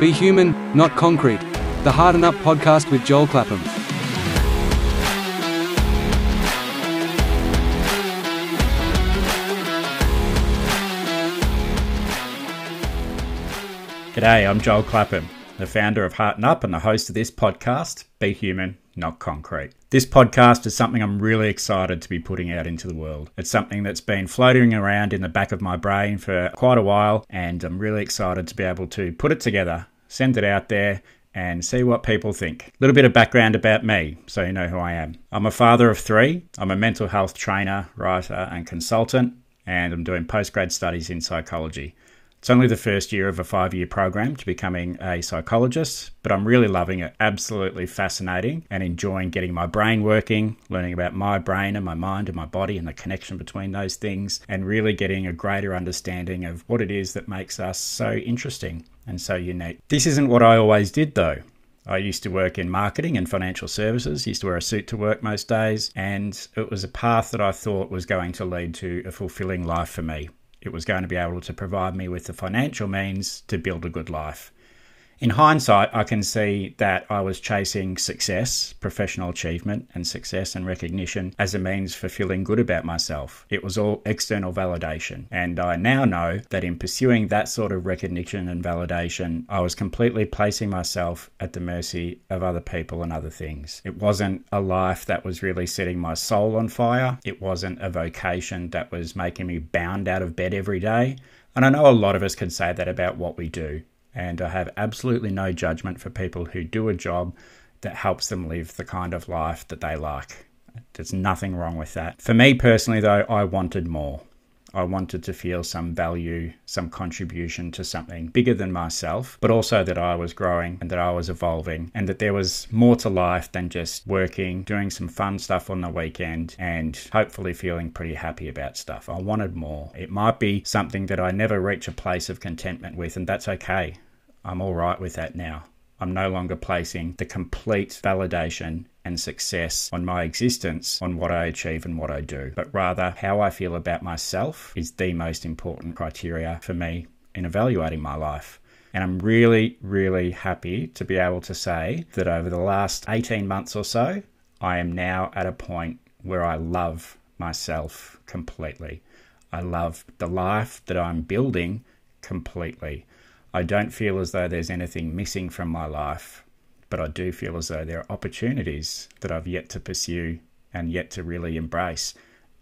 Be human, not concrete. The Hearten Up podcast with Joel Clapham. G'day, I'm Joel Clapham, the founder of Hearten Up and the host of this podcast, Be Human, Not Concrete. This podcast is something I'm really excited to be putting out into the world. It's something that's been floating around in the back of my brain for quite a while, and I'm really excited to be able to put it together, send it out there, and see what people think. A little bit of background about me so you know who I am. I'm a father of three, I'm a mental health trainer, writer, and consultant, and I'm doing postgrad studies in psychology. It's only the first year of a five year program to becoming a psychologist, but I'm really loving it. Absolutely fascinating and enjoying getting my brain working, learning about my brain and my mind and my body and the connection between those things, and really getting a greater understanding of what it is that makes us so interesting and so unique. This isn't what I always did though. I used to work in marketing and financial services, used to wear a suit to work most days, and it was a path that I thought was going to lead to a fulfilling life for me it was going to be able to provide me with the financial means to build a good life. In hindsight, I can see that I was chasing success, professional achievement, and success and recognition as a means for feeling good about myself. It was all external validation. And I now know that in pursuing that sort of recognition and validation, I was completely placing myself at the mercy of other people and other things. It wasn't a life that was really setting my soul on fire, it wasn't a vocation that was making me bound out of bed every day. And I know a lot of us can say that about what we do and I have absolutely no judgment for people who do a job that helps them live the kind of life that they like. There's nothing wrong with that. For me personally, though, I wanted more. I wanted to feel some value, some contribution to something bigger than myself, but also that I was growing and that I was evolving and that there was more to life than just working, doing some fun stuff on the weekend, and hopefully feeling pretty happy about stuff. I wanted more. It might be something that I never reach a place of contentment with, and that's okay. I'm all right with that now. I'm no longer placing the complete validation and success on my existence, on what I achieve and what I do, but rather how I feel about myself is the most important criteria for me in evaluating my life. And I'm really, really happy to be able to say that over the last 18 months or so, I am now at a point where I love myself completely. I love the life that I'm building completely. I don't feel as though there's anything missing from my life, but I do feel as though there are opportunities that I've yet to pursue and yet to really embrace.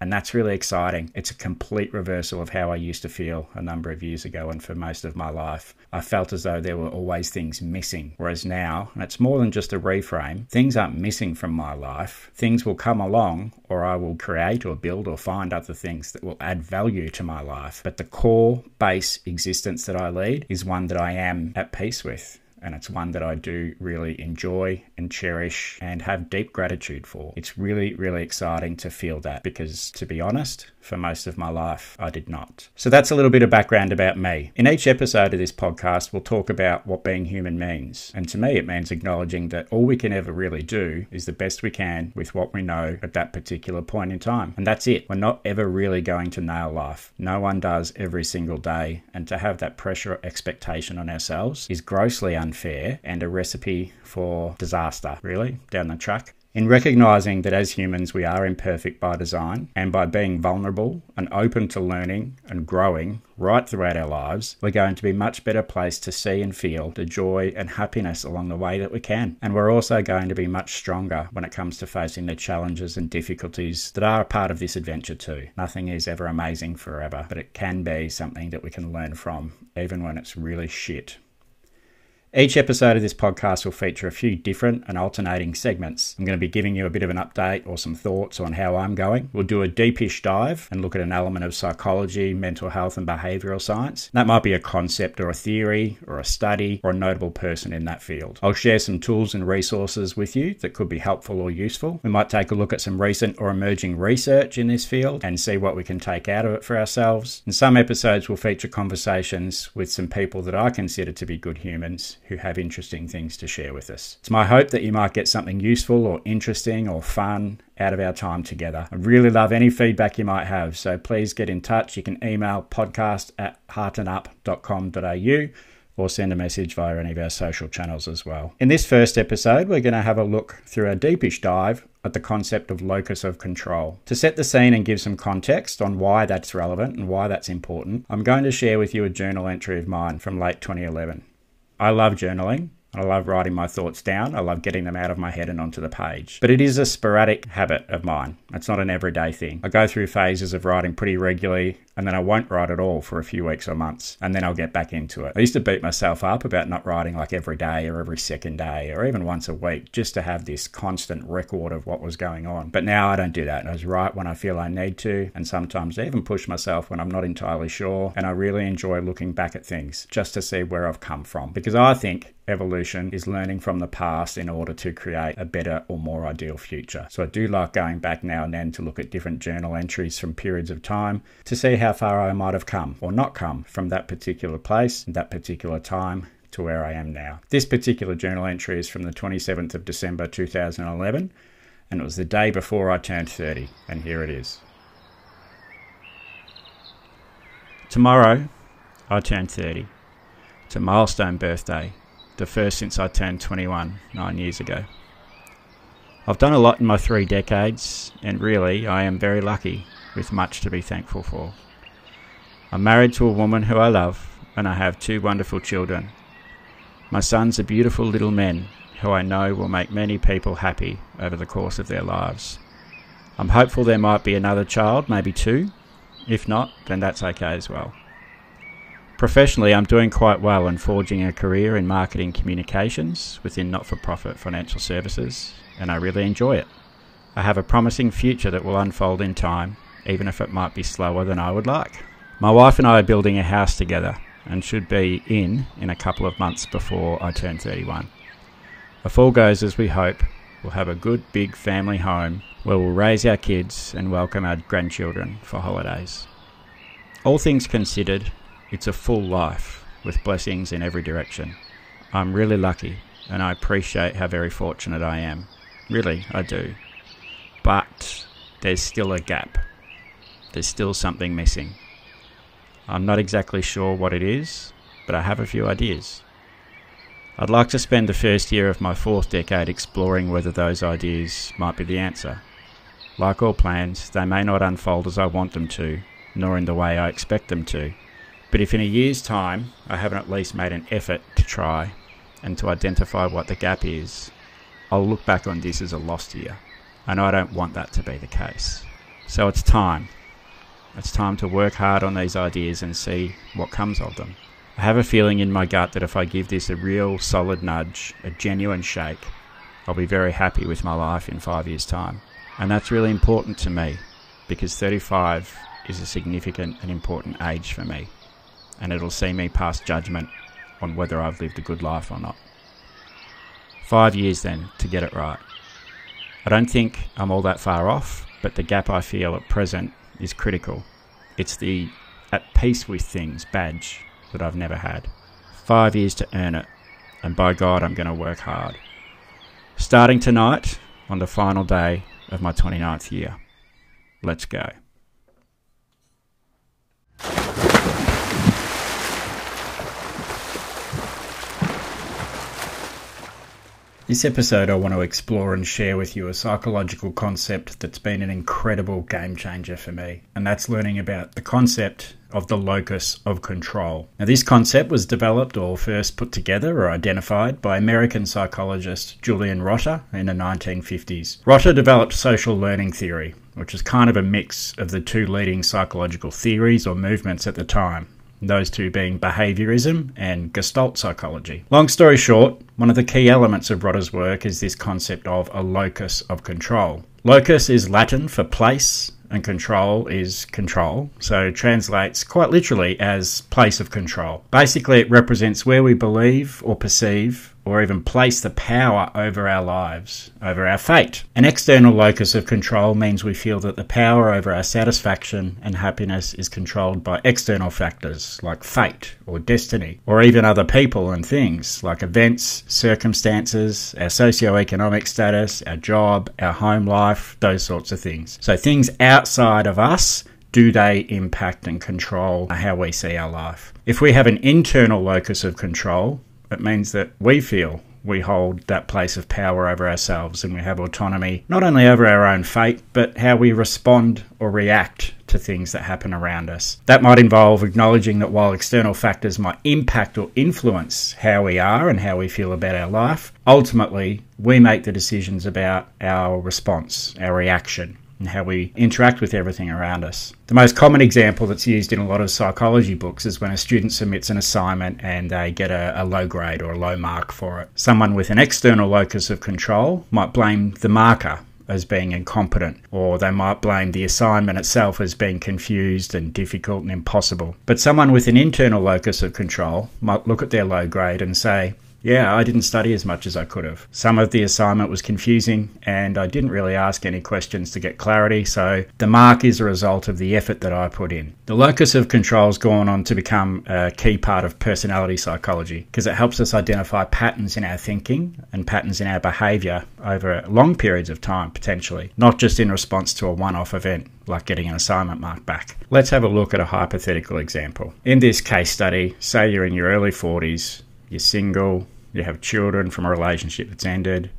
And that's really exciting. It's a complete reversal of how I used to feel a number of years ago and for most of my life. I felt as though there were always things missing. Whereas now, and it's more than just a reframe, things aren't missing from my life. Things will come along, or I will create or build or find other things that will add value to my life. But the core base existence that I lead is one that I am at peace with and it's one that I do really enjoy and cherish and have deep gratitude for. It's really, really exciting to feel that because, to be honest, for most of my life, I did not. So that's a little bit of background about me. In each episode of this podcast, we'll talk about what being human means. And to me, it means acknowledging that all we can ever really do is the best we can with what we know at that particular point in time. And that's it. We're not ever really going to nail life. No one does every single day. And to have that pressure or expectation on ourselves is grossly unfair and a recipe for disaster, really, down the track in recognizing that as humans we are imperfect by design and by being vulnerable and open to learning and growing right throughout our lives, we're going to be much better placed to see and feel the joy and happiness along the way that we can. And we're also going to be much stronger when it comes to facing the challenges and difficulties that are a part of this adventure too. Nothing is ever amazing forever, but it can be something that we can learn from, even when it's really shit. Each episode of this podcast will feature a few different and alternating segments. I'm going to be giving you a bit of an update or some thoughts on how I'm going. We'll do a deepish dive and look at an element of psychology, mental health, and behavioral science. That might be a concept or a theory or a study or a notable person in that field. I'll share some tools and resources with you that could be helpful or useful. We might take a look at some recent or emerging research in this field and see what we can take out of it for ourselves. And some episodes will feature conversations with some people that I consider to be good humans who have interesting things to share with us. It's my hope that you might get something useful or interesting or fun out of our time together. I really love any feedback you might have, so please get in touch. You can email podcast at heartenup.com.au or send a message via any of our social channels as well. In this first episode, we're going to have a look through a deepish dive at the concept of locus of control. To set the scene and give some context on why that's relevant and why that's important, I'm going to share with you a journal entry of mine from late 2011. I love journaling. I love writing my thoughts down. I love getting them out of my head and onto the page. But it is a sporadic habit of mine. It's not an everyday thing. I go through phases of writing pretty regularly and then I won't write at all for a few weeks or months, and then I'll get back into it. I used to beat myself up about not writing like every day or every second day or even once a week just to have this constant record of what was going on. But now I don't do that. I just write when I feel I need to, and sometimes I even push myself when I'm not entirely sure, and I really enjoy looking back at things just to see where I've come from. Because I think evolution is learning from the past in order to create a better or more ideal future. So I do like going back now and then to look at different journal entries from periods of time to see how far I might have come or not come from that particular place, that particular time to where I am now. This particular journal entry is from the 27th of December 2011 and it was the day before I turned 30 and here it is. Tomorrow I turn 30. It's a milestone birthday, the first since I turned 21 nine years ago. I've done a lot in my three decades, and really I am very lucky with much to be thankful for. I'm married to a woman who I love, and I have two wonderful children. My sons are beautiful little men who I know will make many people happy over the course of their lives. I'm hopeful there might be another child, maybe two. If not, then that's okay as well. Professionally, I'm doing quite well and forging a career in marketing communications within not for profit financial services, and I really enjoy it. I have a promising future that will unfold in time, even if it might be slower than I would like. My wife and I are building a house together and should be in in a couple of months before I turn 31. If all goes as we hope, we'll have a good big family home where we'll raise our kids and welcome our grandchildren for holidays. All things considered, it's a full life with blessings in every direction. I'm really lucky and I appreciate how very fortunate I am. Really, I do. But there's still a gap. There's still something missing. I'm not exactly sure what it is, but I have a few ideas. I'd like to spend the first year of my fourth decade exploring whether those ideas might be the answer. Like all plans, they may not unfold as I want them to, nor in the way I expect them to. But if in a year's time I haven't at least made an effort to try and to identify what the gap is, I'll look back on this as a lost year. And I don't want that to be the case. So it's time. It's time to work hard on these ideas and see what comes of them. I have a feeling in my gut that if I give this a real solid nudge, a genuine shake, I'll be very happy with my life in five years' time. And that's really important to me because 35 is a significant and important age for me. And it'll see me pass judgment on whether I've lived a good life or not. Five years then to get it right. I don't think I'm all that far off, but the gap I feel at present is critical. It's the at peace with things badge that I've never had. Five years to earn it, and by God, I'm going to work hard. Starting tonight, on the final day of my 29th year. Let's go. In this episode, I want to explore and share with you a psychological concept that's been an incredible game changer for me, and that's learning about the concept of the locus of control. Now, this concept was developed or first put together or identified by American psychologist Julian Rotter in the 1950s. Rotter developed social learning theory, which is kind of a mix of the two leading psychological theories or movements at the time those two being behaviorism and Gestalt psychology. Long story short, one of the key elements of Rotter's work is this concept of a locus of control. Locus is Latin for place, and control is control, so translates quite literally as place of control. Basically, it represents where we believe or perceive or even place the power over our lives, over our fate. An external locus of control means we feel that the power over our satisfaction and happiness is controlled by external factors like fate or destiny, or even other people and things like events, circumstances, our socio-economic status, our job, our home life, those sorts of things. So things outside of us do they impact and control how we see our life? If we have an internal locus of control, it means that we feel we hold that place of power over ourselves and we have autonomy not only over our own fate, but how we respond or react to things that happen around us. That might involve acknowledging that while external factors might impact or influence how we are and how we feel about our life, ultimately we make the decisions about our response, our reaction and how we interact with everything around us. The most common example that's used in a lot of psychology books is when a student submits an assignment and they get a, a, low grade or a low mark for it. Someone with an external locus of control might blame the marker as being incompetent, or they might blame the assignment itself as being confused and difficult and impossible. But someone with an internal locus of control might look at their low grade and say, yeah, I didn't study as much as I could have. Some of the assignment was confusing, and I didn't really ask any questions to get clarity, so the mark is a result of the effort that I put in. The locus of control has gone on to become a key part of personality psychology because it helps us identify patterns in our thinking and patterns in our behaviour over long periods of time, potentially, not just in response to a one off event like getting an assignment mark back. Let's have a look at a hypothetical example. In this case study, say you're in your early 40s, you're single, you have children from a relationship that's ended,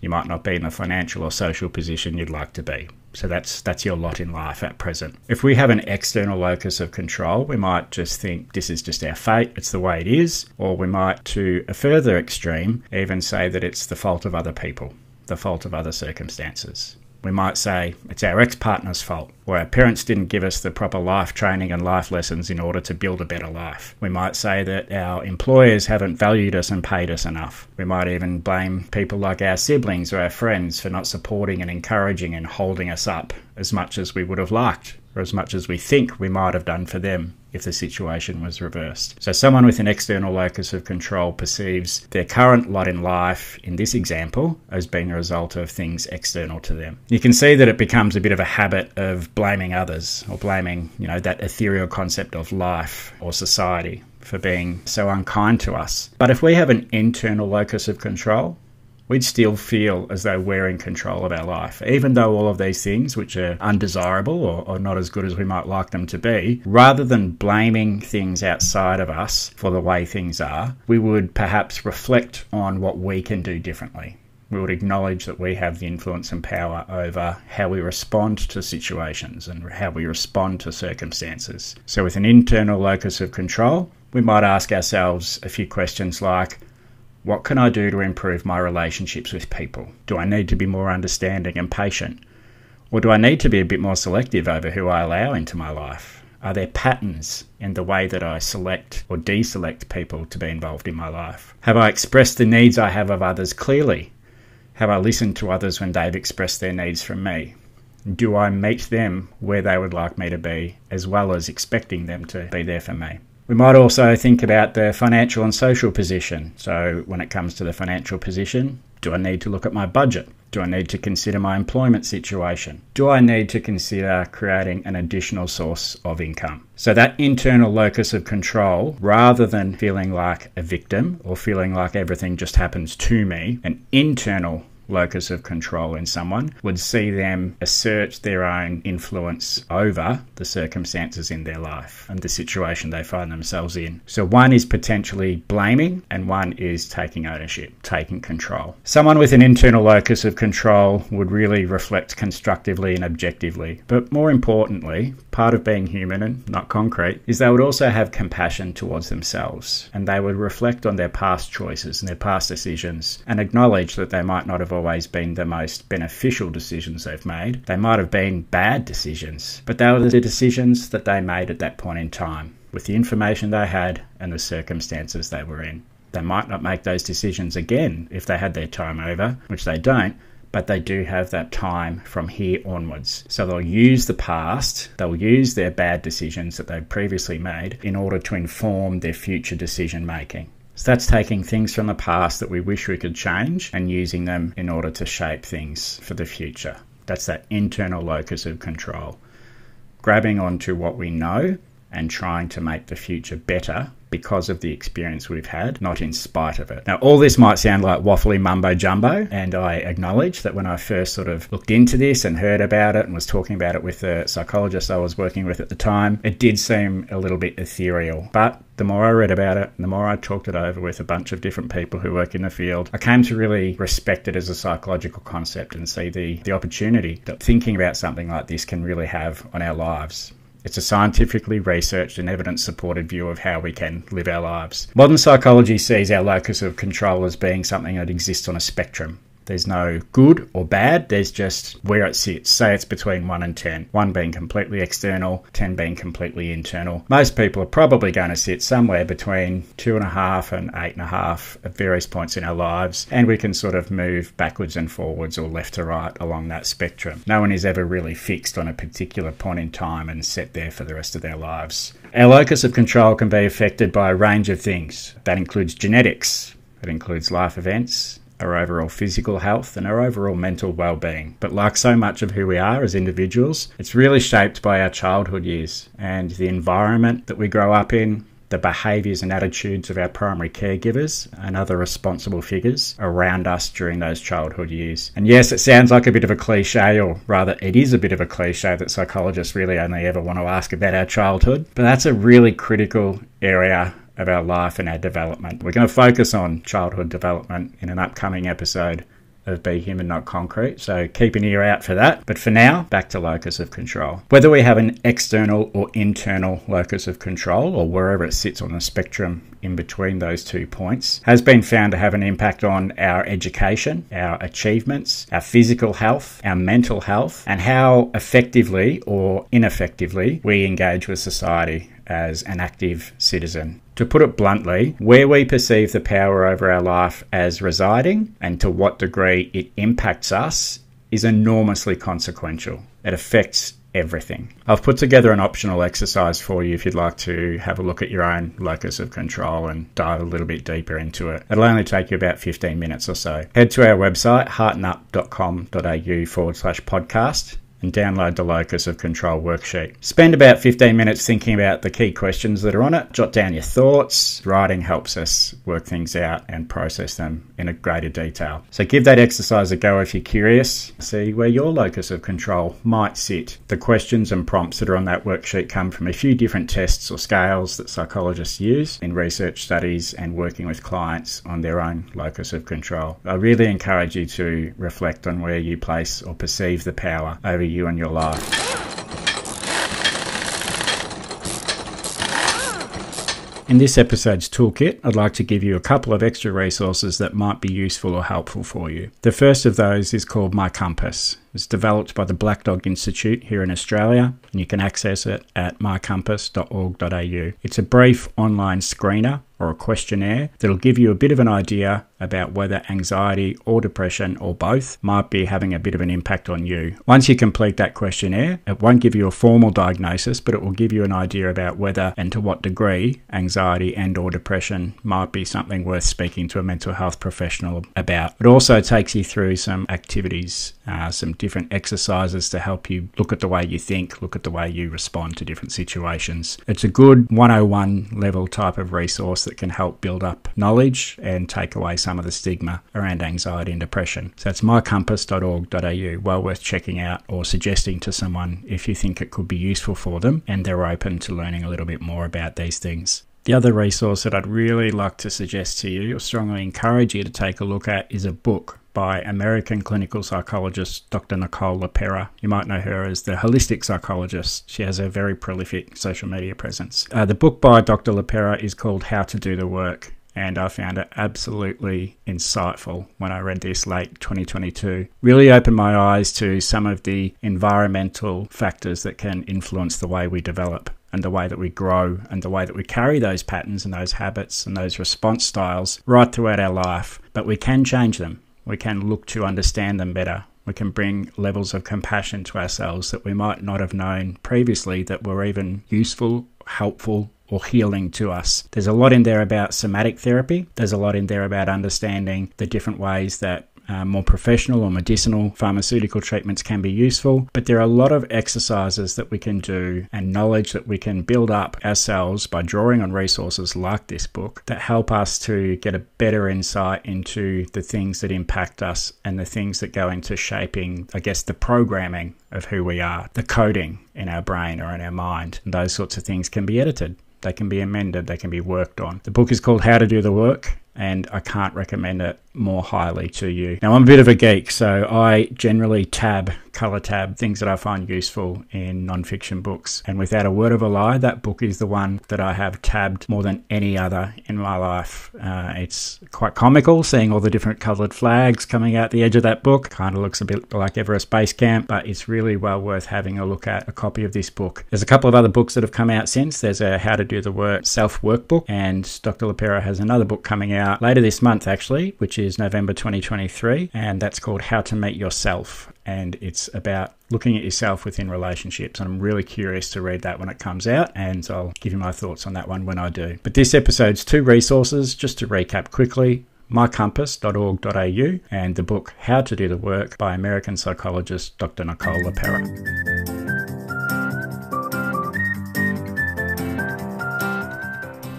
you might not be in the financial or social position you'd like to be. So that's that's your lot in life at present. If we have an external locus of control, we might just think this is just our fate, it's the way it is, or we might to a further extreme even say that it's the fault of other people, the fault of other circumstances. We might say it's our ex partner's fault, or our parents didn't give us the proper life training and life lessons in order to build a better life. We might say that our employers haven't valued us and paid us enough. We might even blame people like our siblings or our friends for not supporting and encouraging and holding us up as much as we would have liked or as much as we think we might have done for them if the situation was reversed. So, someone with an external locus of control perceives their current lot in life, in this example, as being a result of things external to them. You can see that it becomes a bit of a habit of blaming others or blaming, you know, that ethereal concept of life or society for being so unkind to us. But if we have an internal locus of control, we'd still feel as though we're in control of our life. Even though all of these things, which are undesirable or, or, not as good as we might like them to be, rather than blaming things outside of us for the way things are, we would perhaps reflect on what we can do differently. We would acknowledge that we have the influence and power over how we respond to situations and how we respond to circumstances. So, with an internal locus of control, we might ask ourselves a few questions like, what can I do to improve my relationships with people? Do I need to be more understanding and patient? Or do I need to be a bit more selective over who I allow into my life? Are there patterns in the way that I select or deselect people to be involved in my life? Have I expressed the needs I have of others clearly? Have I listened to others when they've expressed their needs from me? Do I meet them where they would like me to be, as well as expecting them to be there for me? We might also think about the financial and social position. So, when it comes to the financial position, do I need to look at my budget? Do I need to consider my employment situation? Do I need to consider creating an additional source of income? So, that internal locus of control, rather than feeling like a victim or feeling like everything just happens to me, an internal locus of control in someone would see them assert their own influence over the circumstances in their life and the situation they find themselves in. So one is potentially blaming and one is taking ownership, taking control. Someone with an internal locus of control would really reflect constructively and objectively. But more importantly, part of being human and not concrete is they would also have compassion towards themselves and they would reflect on their past choices and their past decisions and acknowledge that they might not have always been the most beneficial decisions they've made. They might have been bad decisions, but they were the decisions that they made at that point in time with the information they had and the circumstances they were in. They might not make those decisions again if they had their time over, which they don't, but they do have that time from here onwards. So they'll use the past, they'll use their bad decisions that they've previously made in order to inform their future decision making. So that's taking things from the past that we wish we could change and using them in order to shape things for the future. That's that internal locus of control. Grabbing onto what we know and trying to make the future better because of the experience we've had, not in spite of it. Now, all this might sound like waffly mumbo jumbo, and I acknowledge that when I first sort of looked into this and heard about it and was talking about it with the psychologist I was working with at the time, it did seem a little bit ethereal. But the more I read about it, the more I talked it over with a bunch of different people who work in the field, I came to really respect it as a psychological concept and see the, the opportunity that thinking about something like this can really have on our lives. It's a scientifically researched and evidence supported view of how we can live our lives. Modern psychology sees our locus of control as being something that exists on a spectrum. There's no good or bad, there's just where it sits. Say it's between 1 and 10, 1 being completely external, 10 being completely internal. Most people are probably going to sit somewhere between 2.5 and 8.5 at various points in our lives, and we can sort of move backwards and forwards or left to right along that spectrum. No one is ever really fixed on a particular point in time and set there for the rest of their lives. Our locus of control can be affected by a range of things. That includes genetics, that includes life events, our overall physical health, and our overall mental well being. But like so much of who we are as individuals, it's really shaped by our childhood years and the environment that we grow up in, the behaviours and attitudes of our primary caregivers and other responsible figures around us during those childhood years. And yes, it sounds like a bit of a cliche, or rather, it is a bit of a cliche that psychologists really only ever want to ask about our childhood, but that's a really critical area of our life and our development. We're going to focus on childhood development in an upcoming episode of Be Human Not Concrete, so keep an ear out for that. But for now, back to locus of control. Whether we have an external or internal locus of control, or wherever it sits on the spectrum in between those two points, has been found to have an impact on our education, our achievements, our physical health, our mental health, and how effectively or ineffectively we engage with society as an active citizen. To put it bluntly, where we perceive the power over our life as residing and to what degree it impacts us is enormously consequential. It affects everything. I've put together an optional exercise for you if you'd like to have a look at your own locus of control and dive a little bit deeper into it. It'll only take you about 15 minutes or so. Head to our website, heartenup.com.au forward slash podcast and download the locus of control worksheet. Spend about 15 minutes thinking about the key questions that are on it. Jot down your thoughts. Writing helps us work things out and process them in a greater detail. So give that exercise a go if you're curious. See where your locus of control might sit. The questions and prompts that are on that worksheet come from a few different tests or scales that psychologists use in research studies and working with clients on their own locus of control. I really encourage you to reflect on where you place or perceive the power over you and your life. In this episode's toolkit, I'd like to give you a couple of extra resources that might be useful or helpful for you. The first of those is called MyCompass. It's developed by the Black Dog Institute here in Australia, and you can access it at mycompass.org.au. It's a brief online screener or a questionnaire that'll give you a bit of an idea about whether anxiety or depression or both might be having a bit of an impact on you. Once you complete that questionnaire, it won't give you a formal diagnosis, but it will give you an idea about whether and to what degree anxiety and or depression might be something worth speaking to a mental health professional about. It also takes you through some activities, uh, some different exercises to help you look at the way you think, look at the way you respond to different situations. It's a good 101 level type of resource that can help build up knowledge and take away some of the stigma around anxiety and depression. So it's mycompass.org.au, well worth checking out or suggesting to someone if you think it could be useful for them and they're open to learning a little bit more about these things. The other resource that I'd really like to suggest to you or strongly encourage you to take a look at is a book by American clinical psychologist Dr. Nicole LePera. You might know her as the holistic psychologist. She has a very prolific social media presence. Uh, the book by Dr. LePera is called How to Do the Work. And I found it absolutely insightful when I read this late 2022. Really opened my eyes to some of the environmental factors that can influence the way we develop and the way that we grow and the way that we carry those patterns and those habits and those response styles right throughout our life. But we can change them. We can look to understand them better. We can bring levels of compassion to ourselves that we might not have known previously that were even useful, helpful, or healing to us. There's a lot in there about somatic therapy. There's a lot in there about understanding the different ways that uh, more professional or medicinal pharmaceutical treatments can be useful, but there are a lot of exercises that we can do and knowledge that we can build up ourselves by drawing on resources like this book that help us to get a better insight into the things that impact us and the things that go into shaping, I guess, the programming of who we are, the coding in our brain or in our mind. And those sorts of things can be edited. They can be amended, they can be worked on. The book is called How to Do the Work, and I can't recommend it more highly to you. Now, I'm a bit of a geek, so I generally tab, color tab, things that I find useful in nonfiction books. And without a word of a lie, that book is the one that I have tabbed more than any other in my life. Uh, it's quite comical seeing all the different colored flags coming out the edge of that book. Kind of looks a bit like Everest Base Camp, but it's really well worth having a look at a copy of this book. There's a couple of other books that have come out since. There's a How to Do the Work self workbook, and Dr. LePera has another book coming out later this month, actually, which is November 2023, and that's called How to Meet Yourself. And it's about looking at yourself within relationships. And I'm really curious to read that when it comes out, and I'll give you my thoughts on that one when I do. But this episode's two resources, just to recap quickly mycompass.org.au and the book How to Do the Work by American psychologist Dr. Nicole LePera.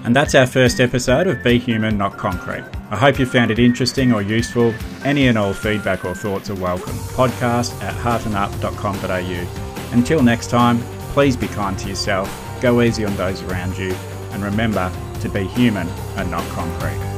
And that's our first episode of Be Human, Not Concrete. I hope you found it interesting or useful. Any and all feedback or thoughts are welcome. Podcast at heartenup.com.au. Until next time, please be kind to yourself, go easy on those around you, and remember to be human and not concrete.